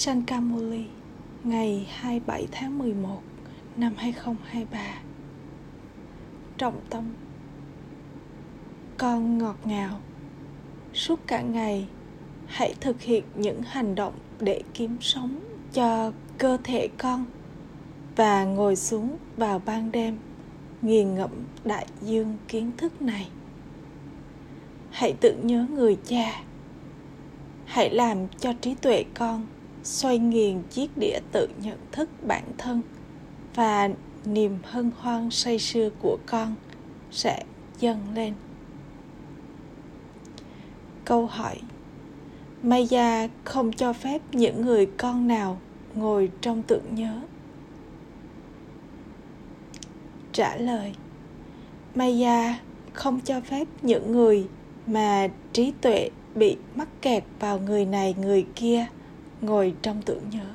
Sankamuli ngày 27 tháng 11 năm 2023 Trọng tâm. Con ngọt ngào. Suốt cả ngày, Hãy thực hiện những hành động để kiếm sống cho cơ thể con Và ngồi xuống vào ban đêm, Nghiền ngẫm đại dương kiến thức này. Hãy tưởng nhớ người cha. Hãy làm cho trí tuệ con xoay nghiền chiếc đĩa tự nhận thức bản thân và niềm hân hoan say sưa của con sẽ dâng lên. Câu hỏi, maya không cho phép những người con nào ngồi trong tưởng nhớ? Trả lời, maya không cho phép những người mà trí tuệ bị mắc kẹt vào người này người kia ngồi trong tưởng nhớ.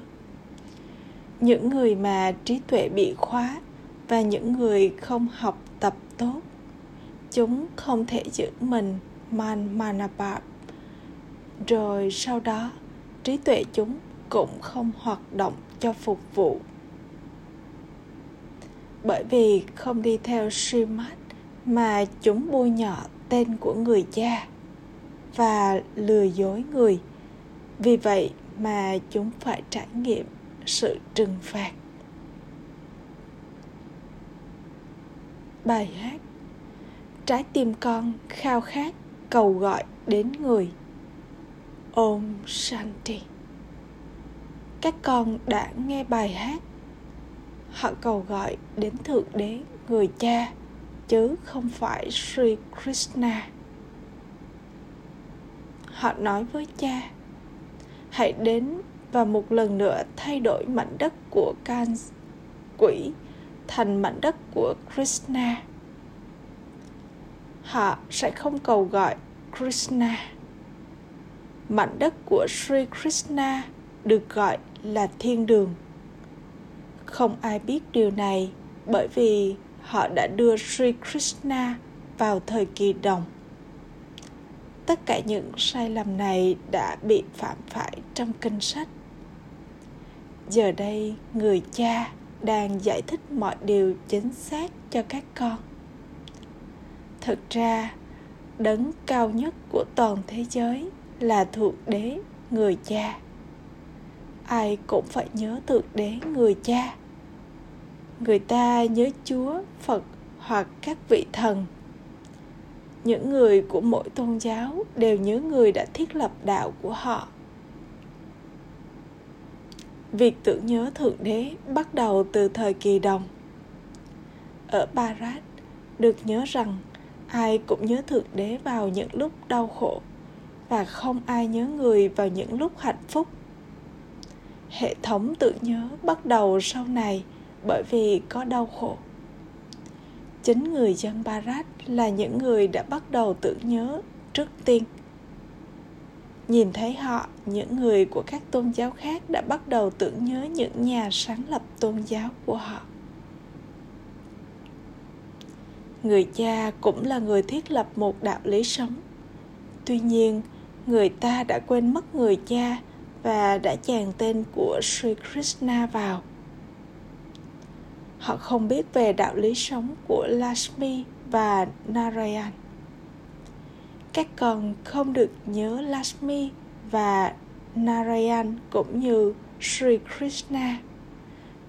Những người mà trí tuệ bị khóa và những người không học tập tốt, chúng không thể giữ mình man manapap rồi sau đó, trí tuệ chúng cũng không hoạt động cho phục vụ. Bởi vì không đi theo Srimad mà chúng bôi nhọ tên của người cha và lừa dối người. Vì vậy mà chúng phải trải nghiệm sự trừng phạt. Bài hát trái tim con khao khát cầu gọi đến người. Ôm shanti. Các con đã nghe bài hát. Họ cầu gọi đến thượng đế, người cha, chứ không phải sri krishna. Họ nói với cha hãy đến và một lần nữa thay đổi mảnh đất của Kans quỷ thành mảnh đất của Krishna. Họ sẽ không cầu gọi Krishna. Mảnh đất của Sri Krishna được gọi là thiên đường. Không ai biết điều này bởi vì họ đã đưa Sri Krishna vào thời kỳ đồng tất cả những sai lầm này đã bị phạm phải trong kinh sách. Giờ đây, người cha đang giải thích mọi điều chính xác cho các con. Thực ra, đấng cao nhất của toàn thế giới là thượng đế người cha. Ai cũng phải nhớ thượng đế người cha. Người ta nhớ chúa, phật hoặc các vị thần những người của mỗi tôn giáo đều nhớ người đã thiết lập đạo của họ. Việc tưởng nhớ thượng đế bắt đầu từ thời kỳ đồng. Ở barat, được nhớ rằng ai cũng nhớ thượng đế vào những lúc đau khổ và không ai nhớ người vào những lúc hạnh phúc. Hệ thống tưởng nhớ bắt đầu sau này bởi vì có đau khổ chính người dân Barat là những người đã bắt đầu tưởng nhớ trước tiên. Nhìn thấy họ, những người của các tôn giáo khác đã bắt đầu tưởng nhớ những nhà sáng lập tôn giáo của họ. Người cha cũng là người thiết lập một đạo lý sống. Tuy nhiên, người ta đã quên mất người cha và đã chàng tên của Sri Krishna vào – họ không biết về đạo lý sống của Lakshmi và Narayan. Các con không được nhớ Lakshmi và Narayan cũng như Sri Krishna.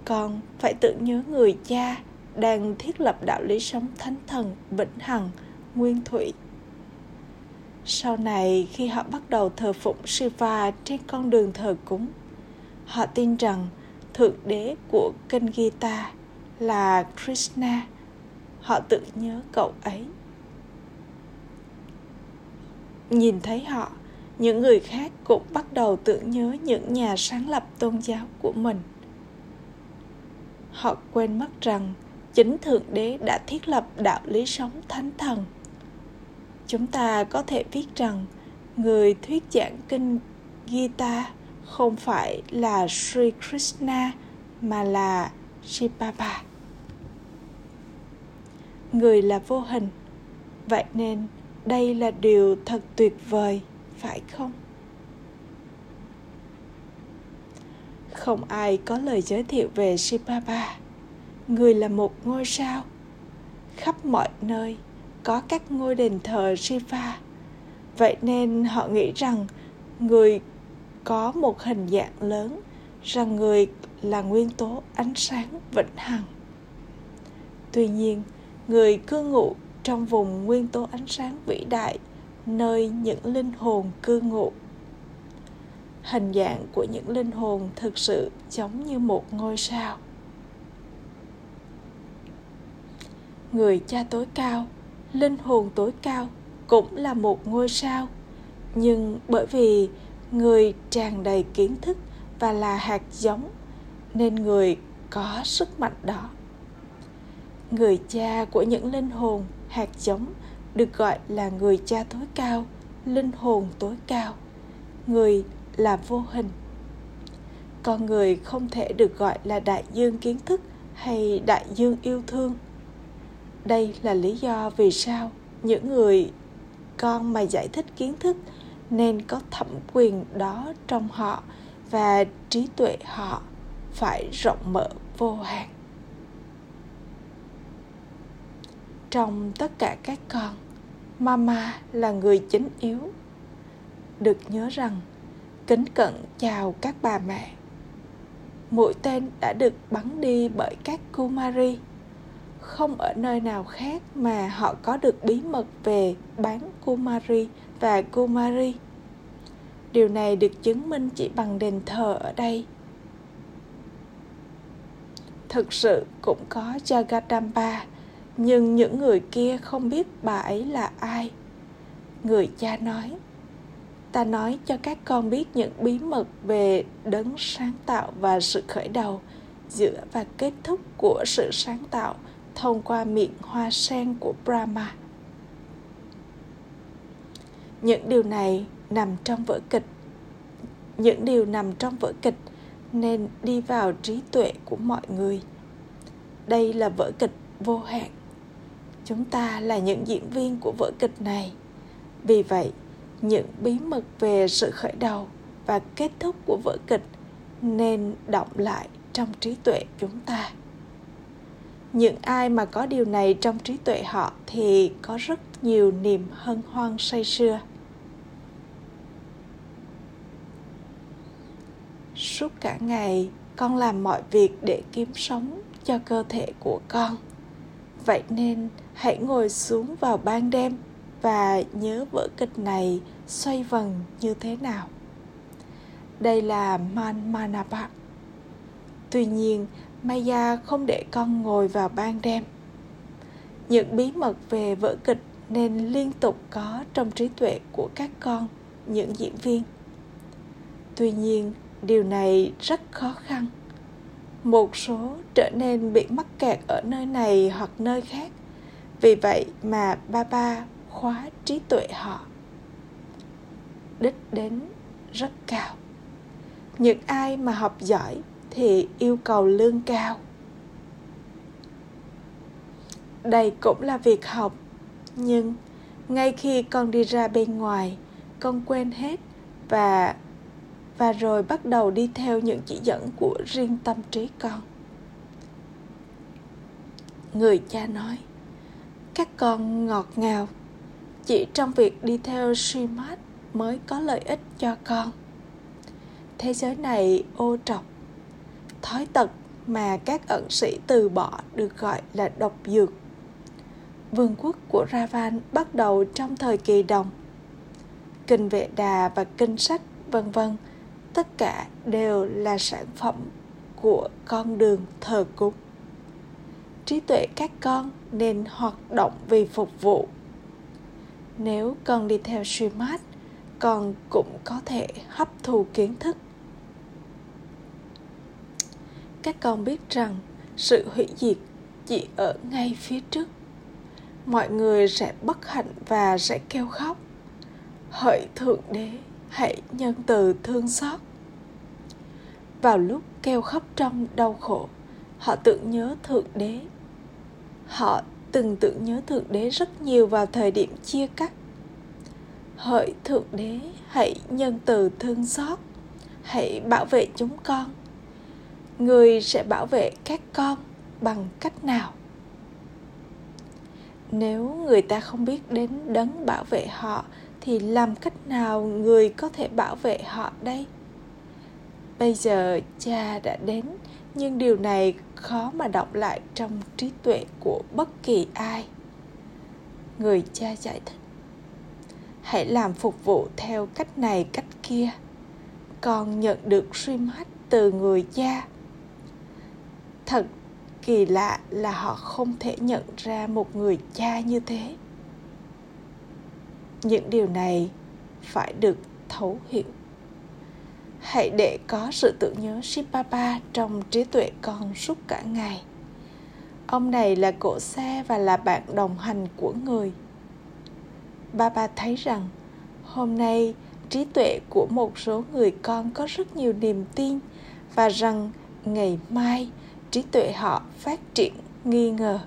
Con phải tưởng nhớ người cha đang thiết lập đạo lý sống thánh thần vĩnh hằng, nguyên thủy. Sau này khi họ bắt đầu thờ phụng Shiva trên con đường thờ cúng, họ tin rằng thượng đế của kinh Gita là Krishna. Họ tự nhớ cậu ấy. Nhìn thấy họ, những người khác cũng bắt đầu tưởng nhớ những nhà sáng lập tôn giáo của mình. Họ quên mất rằng chính thượng đế đã thiết lập đạo lý sống thánh thần. Chúng ta có thể viết rằng người thuyết giảng kinh gita không phải là sri krishna mà là Shibaba. Người là vô hình, vậy nên đây là điều thật tuyệt vời, phải không? không ai có lời giới thiệu về Shibaba. Người là một ngôi sao. Khắp mọi nơi có các ngôi đền thờ Shiva. Vậy nên họ nghĩ rằng người có một hình dạng lớn, rằng người là nguyên tố ánh sáng vĩnh hằng. Tuy nhiên, người cư ngụ trong vùng nguyên tố ánh sáng vĩ đại nơi những linh hồn cư ngụ. Hình dạng của những linh hồn thực sự giống như một ngôi sao. Người cha tối cao linh hồn tối cao cũng là một ngôi sao. Nhưng bởi vì người tràn đầy kiến thức và là hạt giống nên người có sức mạnh đó. Người cha của những linh hồn hạt giống được gọi là người cha tối cao, linh hồn tối cao. Người là vô hình. Con người không thể được gọi là đại dương kiến thức hay đại dương yêu thương. Đây là lý do vì sao những người con mà giải thích kiến thức nên có thẩm quyền đó trong họ và trí tuệ họ phải rộng mở vô hạn. Trong tất cả các con, mama là người chính yếu. Được nhớ rằng, kính cận chào các bà mẹ. Mũi tên đã được bắn đi bởi các kumari. Không ở nơi nào khác mà họ có được bí mật về bán kumari và kumari. Điều này được chứng minh chỉ bằng đền thờ ở đây thực sự cũng có jagadamba, nhưng những người kia không biết bà ấy là ai. Người cha nói, ta nói cho các con biết những bí mật về đấng sáng tạo và sự khởi đầu giữa và kết thúc của sự sáng tạo thông qua miệng hoa sen của brahma. Những điều này nằm trong vở kịch. Những điều nằm trong vở kịch nên đi vào trí tuệ của mọi người. Đây là vở kịch vô hạn. Chúng ta là những diễn viên của vở kịch này. Vì vậy, những bí mật về sự khởi đầu và kết thúc của vở kịch nên động lại trong trí tuệ chúng ta. Những ai mà có điều này trong trí tuệ họ thì có rất nhiều niềm hân hoan say sưa. Suốt cả ngày, con làm mọi việc để kiếm sống cho cơ thể của con. Vậy nên, hãy ngồi xuống vào ban đêm và nhớ vở kịch này xoay vần như thế nào. Đây là man manapa. Tuy nhiên, maya không để con ngồi vào ban đêm. Những bí mật về vở kịch nên liên tục có trong trí tuệ của các con, những diễn viên. Tuy nhiên điều này rất khó khăn. Một số trở nên bị mắc kẹt ở nơi này hoặc nơi khác. Vì vậy mà ba ba khóa trí tuệ họ. Đích đến rất cao. Những ai mà học giỏi thì yêu cầu lương cao. Đây cũng là việc học, nhưng ngay khi con đi ra bên ngoài, con quên hết và và rồi bắt đầu đi theo những chỉ dẫn của riêng tâm trí con. Người cha nói, các con ngọt ngào, chỉ trong việc đi theo Srimad mới có lợi ích cho con. Thế giới này ô trọc, thói tật mà các ẩn sĩ từ bỏ được gọi là độc dược. Vương quốc của ravan bắt đầu trong thời kỳ đồng. Kinh vệ đà và kinh sách, vân vân tất cả đều là sản phẩm của con đường thờ cúng trí tuệ các con nên hoạt động vì phục vụ nếu con đi theo suy mát con cũng có thể hấp thu kiến thức. Các con biết rằng sự hủy diệt chỉ ở ngay phía trước. Mọi người sẽ bất hạnh và sẽ kêu khóc. Hỡi Thượng Đế, hãy nhân từ thương xót. Vào lúc kêu khóc trong đau khổ, họ tưởng nhớ Thượng Đế. Họ từng tưởng nhớ Thượng Đế rất nhiều vào thời điểm chia cắt. Hỡi Thượng Đế, hãy nhân từ thương xót, hãy bảo vệ chúng con. người sẽ bảo vệ các con bằng cách nào nếu người ta không biết đến đấng bảo vệ họ thì làm cách nào người có thể bảo vệ họ đây? Bây giờ cha đã đến, nhưng điều này khó mà đọc lại trong trí tuệ của bất kỳ ai. Người cha giải thích, hãy làm phục vụ theo cách này cách kia, con nhận được suy mắt từ người cha. Thật kỳ lạ là họ không thể nhận ra một người cha như thế những điều này phải được thấu hiểu hãy để có sự tưởng nhớ Shibaba trong trí tuệ con suốt cả ngày. Ông này là cỗ xe và là bạn đồng hành của người. Baba thấy rằng hôm nay trí tuệ của một số người con có rất nhiều niềm tin và rằng ngày mai trí tuệ họ phát triển nghi ngờ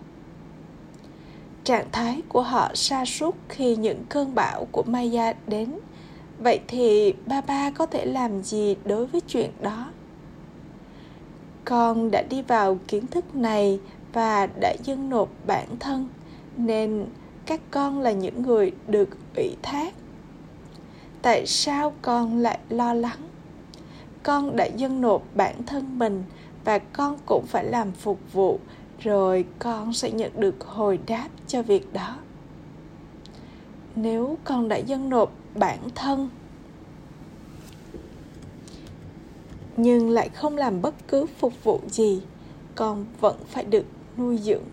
trạng thái của họ sa sút khi những cơn bão của Maya đến. Vậy thì ba ba có thể làm gì đối với chuyện đó? Con đã đi vào kiến thức này và đã dâng nộp bản thân, nên các con là những người được ủy thác. Tại sao con lại lo lắng? Con đã dâng nộp bản thân mình và con cũng phải làm phục vụ rồi con sẽ nhận được hồi đáp cho việc đó. Nếu con đã dâng nộp bản thân, nhưng lại không làm bất cứ phục vụ gì, con vẫn phải được nuôi dưỡng.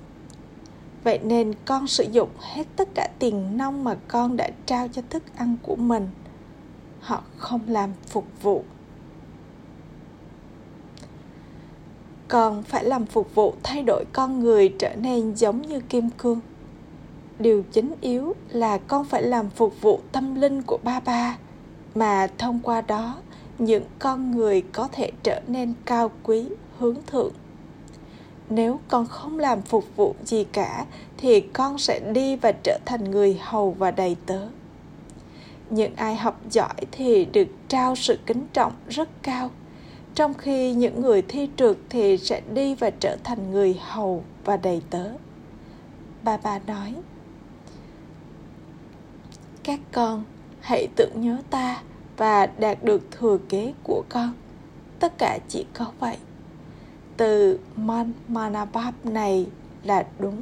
Vậy nên con sử dụng hết tất cả tiền nông mà con đã trao cho thức ăn của mình. Họ không làm phục vụ. Còn phải làm phục vụ thay đổi con người trở nên giống như kim cương. Điều chính yếu là con phải làm phục vụ tâm linh của ba ba, mà thông qua đó, những con người có thể trở nên cao quý, hướng thượng. Nếu con không làm phục vụ gì cả, thì con sẽ đi và trở thành người hầu và đầy tớ. Những ai học giỏi thì được trao sự kính trọng rất cao trong khi những người thi trượt thì sẽ đi và trở thành người hầu và đầy tớ. Bà bà nói, các con, hãy tưởng nhớ ta và đạt được thừa kế của con. Tất cả chỉ có vậy. Từ man manabab này là đúng.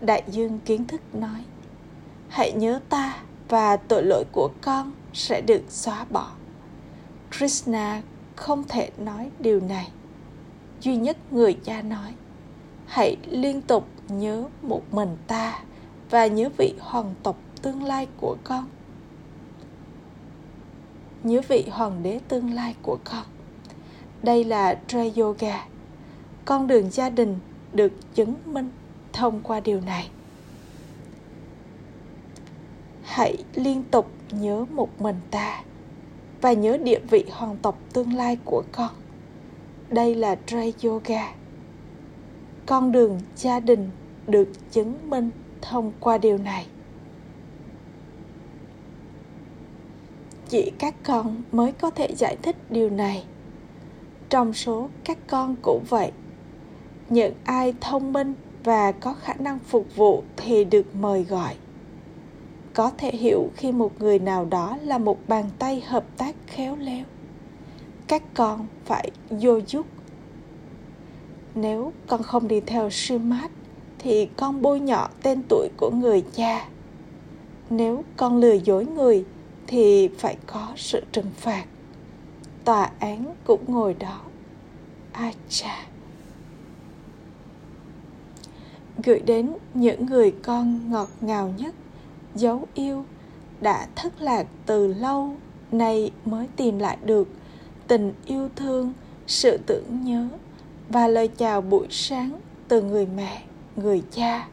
Đại dương kiến thức nói, hãy nhớ ta và tội lỗi của con sẽ được xóa bỏ. Krishna không thể nói điều này. Duy nhất người cha nói, hãy liên tục nhớ một mình ta và nhớ vị hoàng tộc tương lai của con. Nhớ vị hoàng đế tương lai của con. Đây là Trey Yoga con đường gia đình được chứng minh thông qua điều này. Hãy liên tục nhớ một mình ta và nhớ địa vị hoàng tộc tương lai của con. Đây là Trey Yoga. Con đường gia đình được chứng minh thông qua điều này. Chỉ các con mới có thể giải thích điều này. Trong số các con cũng vậy. Những ai thông minh và có khả năng phục vụ thì được mời gọi có thể hiểu khi một người nào đó là một bàn tay hợp tác khéo léo. Các con phải vô giúp. Nếu con không đi theo Srimad thì con bôi nhọ tên tuổi của người cha. Nếu con lừa dối người, thì phải có sự trừng phạt. Tòa án cũng ngồi đó. A cha gửi đến những người con ngọt ngào nhất dấu yêu đã thất lạc từ lâu, nay mới tìm lại được. Tình yêu thương, sự tưởng nhớ và lời chào buổi sáng từ người mẹ, người cha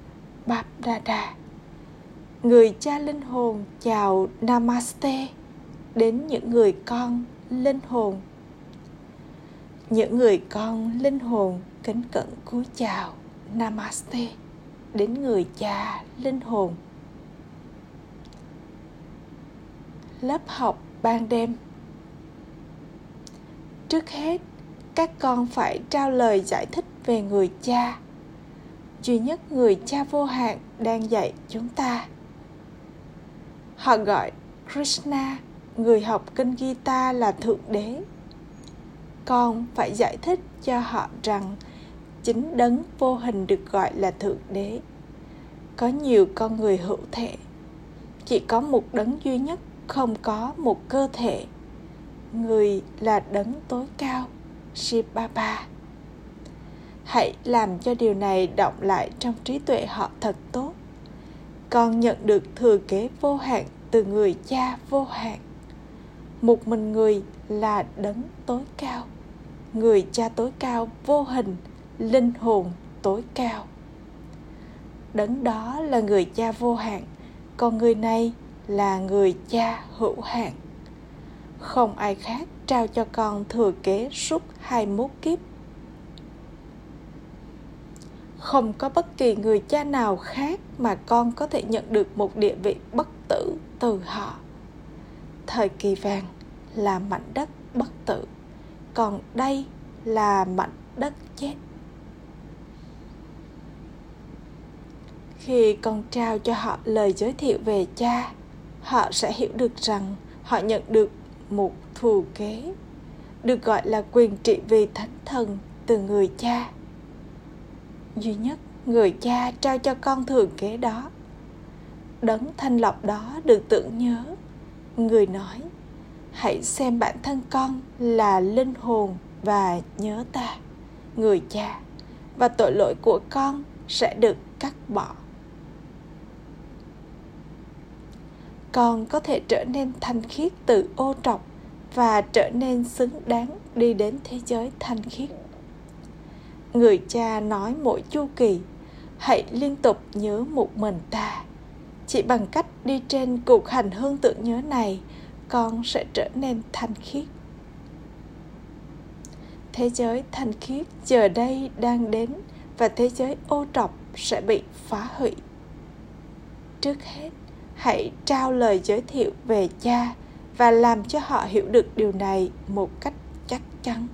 Bap Dada người cha linh hồn chào namaste đến những người con linh hồn. Những người con linh hồn kính cẩn cúi chào namaste đến người cha linh hồn. Lớp học ban đêm. Trước hết, các con phải trao lời giải thích về người cha. Duy nhất người cha vô hạn đang dạy chúng ta. Họ gọi krishna, người học kinh gita là thượng đế. Con phải giải thích cho họ rằng chính đấng vô hình được gọi là thượng đế. Có nhiều con người hữu thể. Chỉ có một đấng duy nhất không có một cơ thể. Người là đấng tối cao Shiva. Hãy làm cho điều này động lại trong trí tuệ họ thật tốt. Con nhận được thừa kế vô hạn từ người cha vô hạn. Một mình người là đấng tối cao. Người cha tối cao vô hình, linh hồn tối cao. Đấng đó là người cha vô hạn. Còn người này là người cha hữu hạn. Không ai khác trao cho con thừa kế suốt 21 kiếp. Không có bất kỳ người cha nào khác mà con có thể nhận được một địa vị bất tử từ họ. Thời kỳ vàng là mảnh đất bất tử, còn đây là mảnh đất chết. Khi con trao cho họ lời giới thiệu về cha họ sẽ hiểu được rằng họ nhận được một thù kế, được gọi là quyền trị vì thánh thần từ người cha. Duy nhất, người cha trao cho con thừa kế đó. Đấng thanh lọc đó được tưởng nhớ. Người nói, hãy xem bản thân con là linh hồn và nhớ ta, người cha, và tội lỗi của con sẽ được cắt bỏ. Con có thể trở nên thanh khiết từ ô trọc và trở nên xứng đáng đi đến thế giới thanh khiết. Người cha nói mỗi chu kỳ, hãy liên tục nhớ một mình ta. Chỉ bằng cách đi trên cuộc hành hương tưởng nhớ này, con sẽ trở nên thanh khiết. Thế giới thanh khiết giờ đây đang đến và thế giới ô trọc sẽ bị phá hủy. Trước hết hãy trao lời giới thiệu về cha và làm cho họ hiểu được điều này một cách chắc chắn.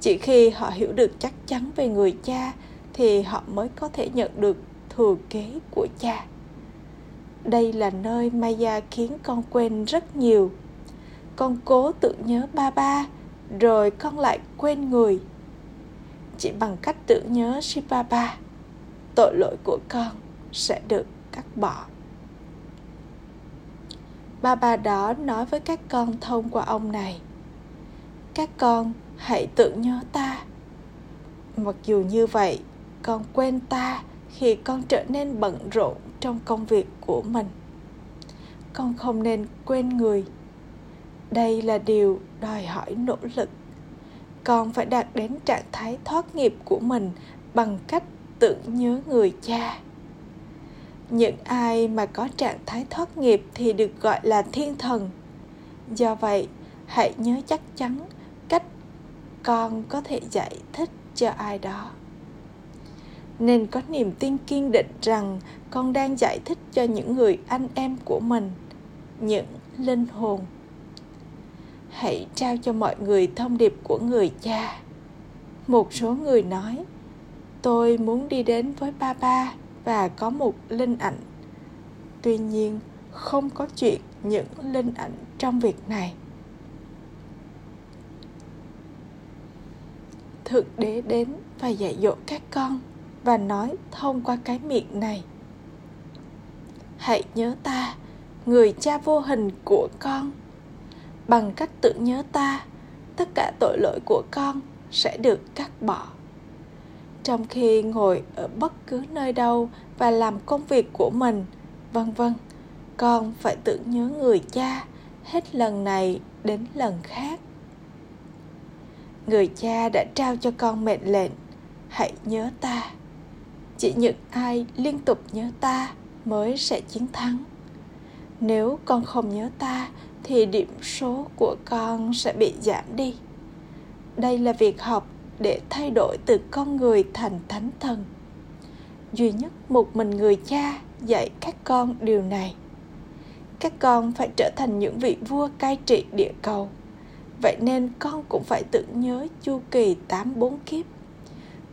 Chỉ khi họ hiểu được chắc chắn về người cha thì họ mới có thể nhận được thừa kế của cha. Đây là nơi maya khiến con quên rất nhiều. Con cố tự nhớ ba ba, rồi con lại quên người. Chỉ bằng cách tưởng nhớ Shibaba, tội lỗi của con sẽ được cắt bỏ ba ba đó nói với các con thông qua ông này. Các con, hãy tưởng nhớ ta. Mặc dù như vậy, con quên ta khi con trở nên bận rộn trong công việc của mình. Con không nên quên người. Đây là điều đòi hỏi nỗ lực. Con phải đạt đến trạng thái thoát nghiệp của mình bằng cách tưởng nhớ người cha những ai mà có trạng thái thoát nghiệp thì được gọi là thiên thần. Do vậy, hãy nhớ chắc chắn cách con có thể giải thích cho ai đó. Nên có niềm tin kiên định rằng con đang giải thích cho những người anh em của mình, những linh hồn. Hãy trao cho mọi người thông điệp của người cha. Một số người nói, tôi muốn đi đến với ba ba và có một linh ảnh. Tuy nhiên, không có chuyện những linh ảnh trong việc này. Thượng đế đến và dạy dỗ các con và nói thông qua cái miệng này. Hãy nhớ ta, người cha vô hình của con. Bằng cách tự nhớ ta, tất cả tội lỗi của con sẽ được cắt bỏ trong khi ngồi ở bất cứ nơi đâu và làm công việc của mình. Vân vân, con phải tưởng nhớ người cha hết lần này đến lần khác. Người cha đã trao cho con mệnh lệnh, hãy nhớ ta. Chỉ những ai liên tục nhớ ta mới sẽ chiến thắng. Nếu con không nhớ ta, thì điểm số của con sẽ bị giảm đi. Đây là việc học để thay đổi từ con người thành thánh thần duy nhất một mình người cha dạy các con điều này các con phải trở thành những vị vua cai trị địa cầu Vậy nên con cũng phải tưởng nhớ chu kỳ tám bốn kiếp.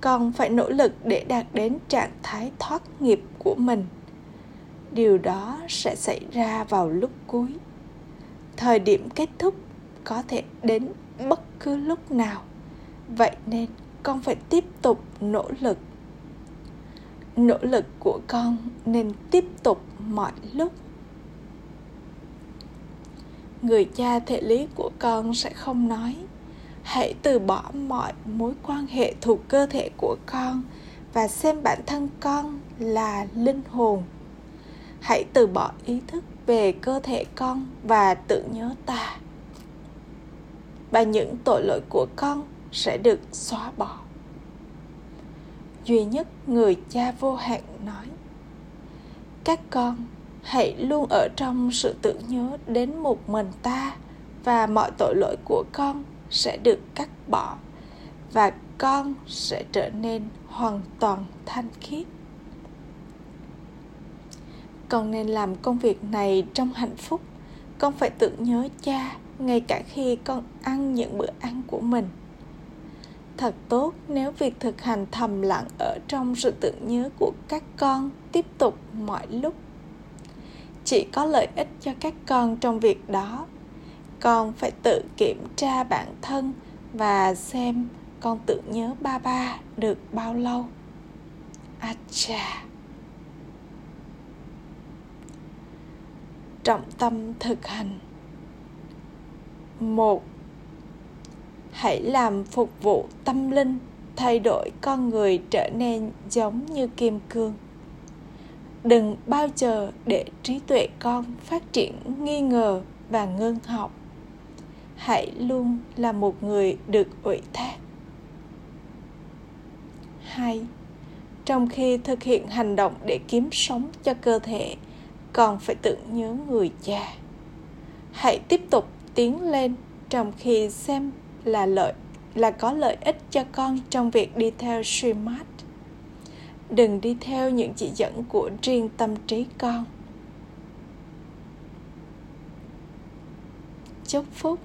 Con phải nỗ lực để đạt đến trạng thái thoát nghiệp của mình. Điều đó sẽ xảy ra vào lúc cuối. Thời điểm kết thúc có thể đến bất cứ lúc nào. Vậy nên con phải tiếp tục nỗ lực. Nỗ lực của con nên tiếp tục mọi lúc. Người cha thể lý của con sẽ không nói, hãy từ bỏ mọi mối quan hệ thuộc cơ thể của con và xem bản thân con là linh hồn. Hãy từ bỏ ý thức về cơ thể con và tự nhớ ta. Và những tội lỗi của con sẽ được xóa bỏ. Duy nhất người cha vô hạn nói, các con hãy luôn ở trong sự tưởng nhớ đến một mình ta và mọi tội lỗi của con sẽ được cắt bỏ và con sẽ trở nên hoàn toàn thanh khiết. Con nên làm công việc này trong hạnh phúc. Con phải tưởng nhớ cha ngay cả khi con ăn những bữa ăn của mình thật tốt nếu việc thực hành thầm lặng ở trong sự tưởng nhớ của các con tiếp tục mọi lúc. Chỉ có lợi ích cho các con trong việc đó. Con phải tự kiểm tra bản thân và xem con tự nhớ ba ba được bao lâu. A chà trọng tâm thực hành. Một hãy làm phục vụ tâm linh, thay đổi con người trở nên giống như kim cương. Đừng bao giờ để trí tuệ con phát triển nghi ngờ và ngưng học. Hãy luôn là một người được ủy thác. Hai, trong khi thực hiện hành động để kiếm sống cho cơ thể, còn phải tưởng nhớ người cha hãy tiếp tục tiến lên trong khi xem là lợi, là có lợi ích cho con trong việc đi theo Srimad. Đừng đi theo những chỉ dẫn của riêng tâm trí con. Chúc phúc.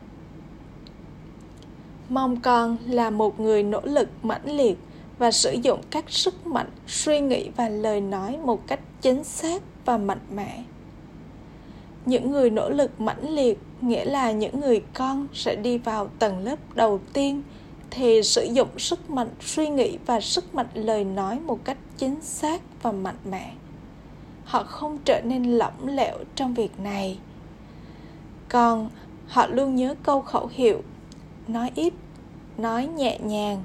Mong con là một người nỗ lực mãnh liệt và sử dụng các sức mạnh, suy nghĩ và lời nói một cách chính xác và mạnh mẽ. Những người nỗ lực mãnh liệt nghĩa là những người con sẽ đi vào tầng lớp đầu tiên thì sử dụng sức mạnh suy nghĩ và sức mạnh lời nói một cách chính xác và mạnh mẽ. Họ không trở nên lỏng lẻo trong việc này. Còn họ luôn nhớ câu khẩu hiệu, nói ít, nói nhẹ nhàng,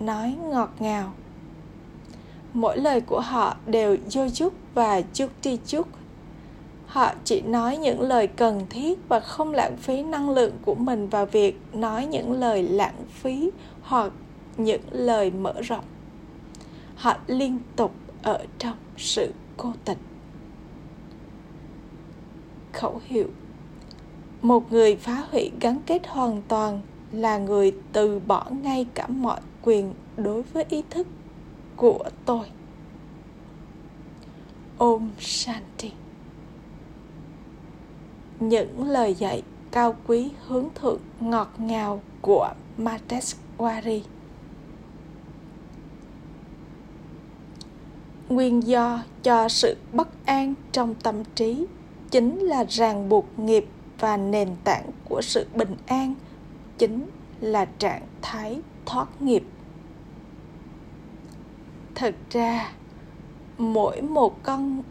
nói ngọt ngào. Mỗi lời của họ đều vô chút và chút đi chút họ chỉ nói những lời cần thiết và không lãng phí năng lượng của mình vào việc nói những lời lãng phí hoặc những lời mở rộng. Họ liên tục ở trong sự cô tịch. Khẩu hiệu. Một người phá hủy gắn kết hoàn toàn là người từ bỏ ngay cả mọi quyền đối với ý thức của tôi. Om Shanti những lời dạy cao quý hướng thượng ngọt ngào của Mateswari. Nguyên do cho sự bất an trong tâm trí chính là ràng buộc nghiệp và nền tảng của sự bình an chính là trạng thái thoát nghiệp. Thật ra, mỗi một con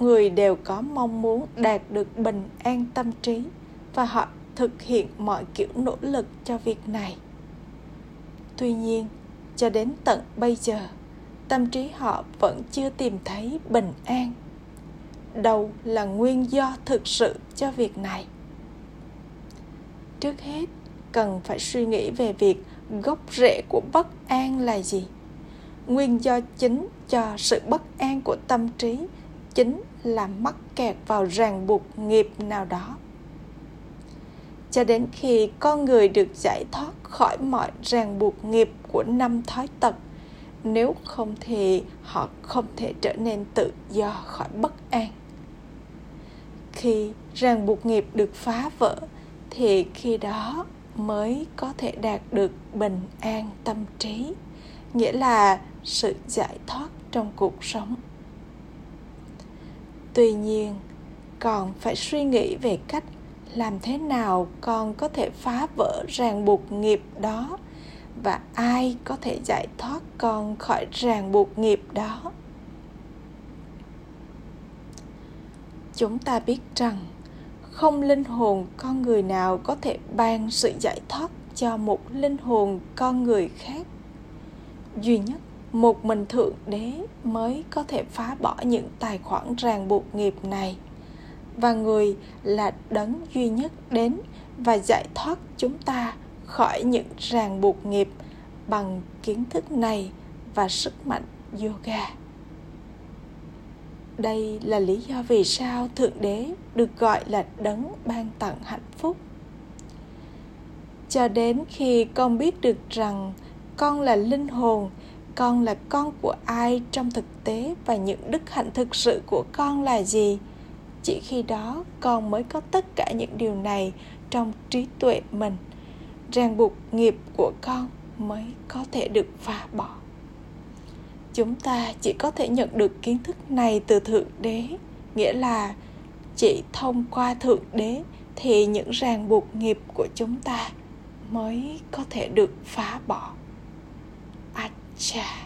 người đều có mong muốn đạt được bình an tâm trí và họ thực hiện mọi kiểu nỗ lực cho việc này. Tuy nhiên, cho đến tận bây giờ, tâm trí họ vẫn chưa tìm thấy bình an. Đâu là nguyên do thực sự cho việc này? Trước hết, cần phải suy nghĩ về việc gốc rễ của bất an là gì, nguyên do chính cho sự bất an của tâm trí chính là mắc kẹt vào ràng buộc nghiệp nào đó. Cho đến khi con người được giải thoát khỏi mọi ràng buộc nghiệp của năm thói tật, nếu không thì họ không thể trở nên tự do khỏi bất an. Khi ràng buộc nghiệp được phá vỡ, thì khi đó mới có thể đạt được bình an tâm trí, nghĩa là sự giải thoát trong cuộc sống tuy nhiên, còn phải suy nghĩ về cách làm thế nào con có thể phá vỡ ràng buộc nghiệp đó và ai có thể giải thoát con khỏi ràng buộc nghiệp đó. Chúng ta biết rằng không linh hồn con người nào có thể ban sự giải thoát cho một linh hồn con người khác. Duy nhất một mình thượng đế mới có thể phá bỏ những tài khoản ràng buộc nghiệp này. Và người là đấng duy nhất đến và giải thoát chúng ta khỏi những ràng buộc nghiệp bằng kiến thức này và sức mạnh yoga. Đây là lý do vì sao thượng đế được gọi là đấng ban tặng hạnh phúc. Cho đến khi con biết được rằng con là linh hồn con là con của ai trong thực tế và những đức hạnh thực sự của con là gì? Chỉ khi đó con mới có tất cả những điều này trong trí tuệ mình. Ràng buộc nghiệp của con mới có thể được phá bỏ. Chúng ta chỉ có thể nhận được kiến thức này từ thượng đế, nghĩa là chỉ thông qua thượng đế thì những ràng buộc nghiệp của chúng ta mới có thể được phá bỏ. Yeah.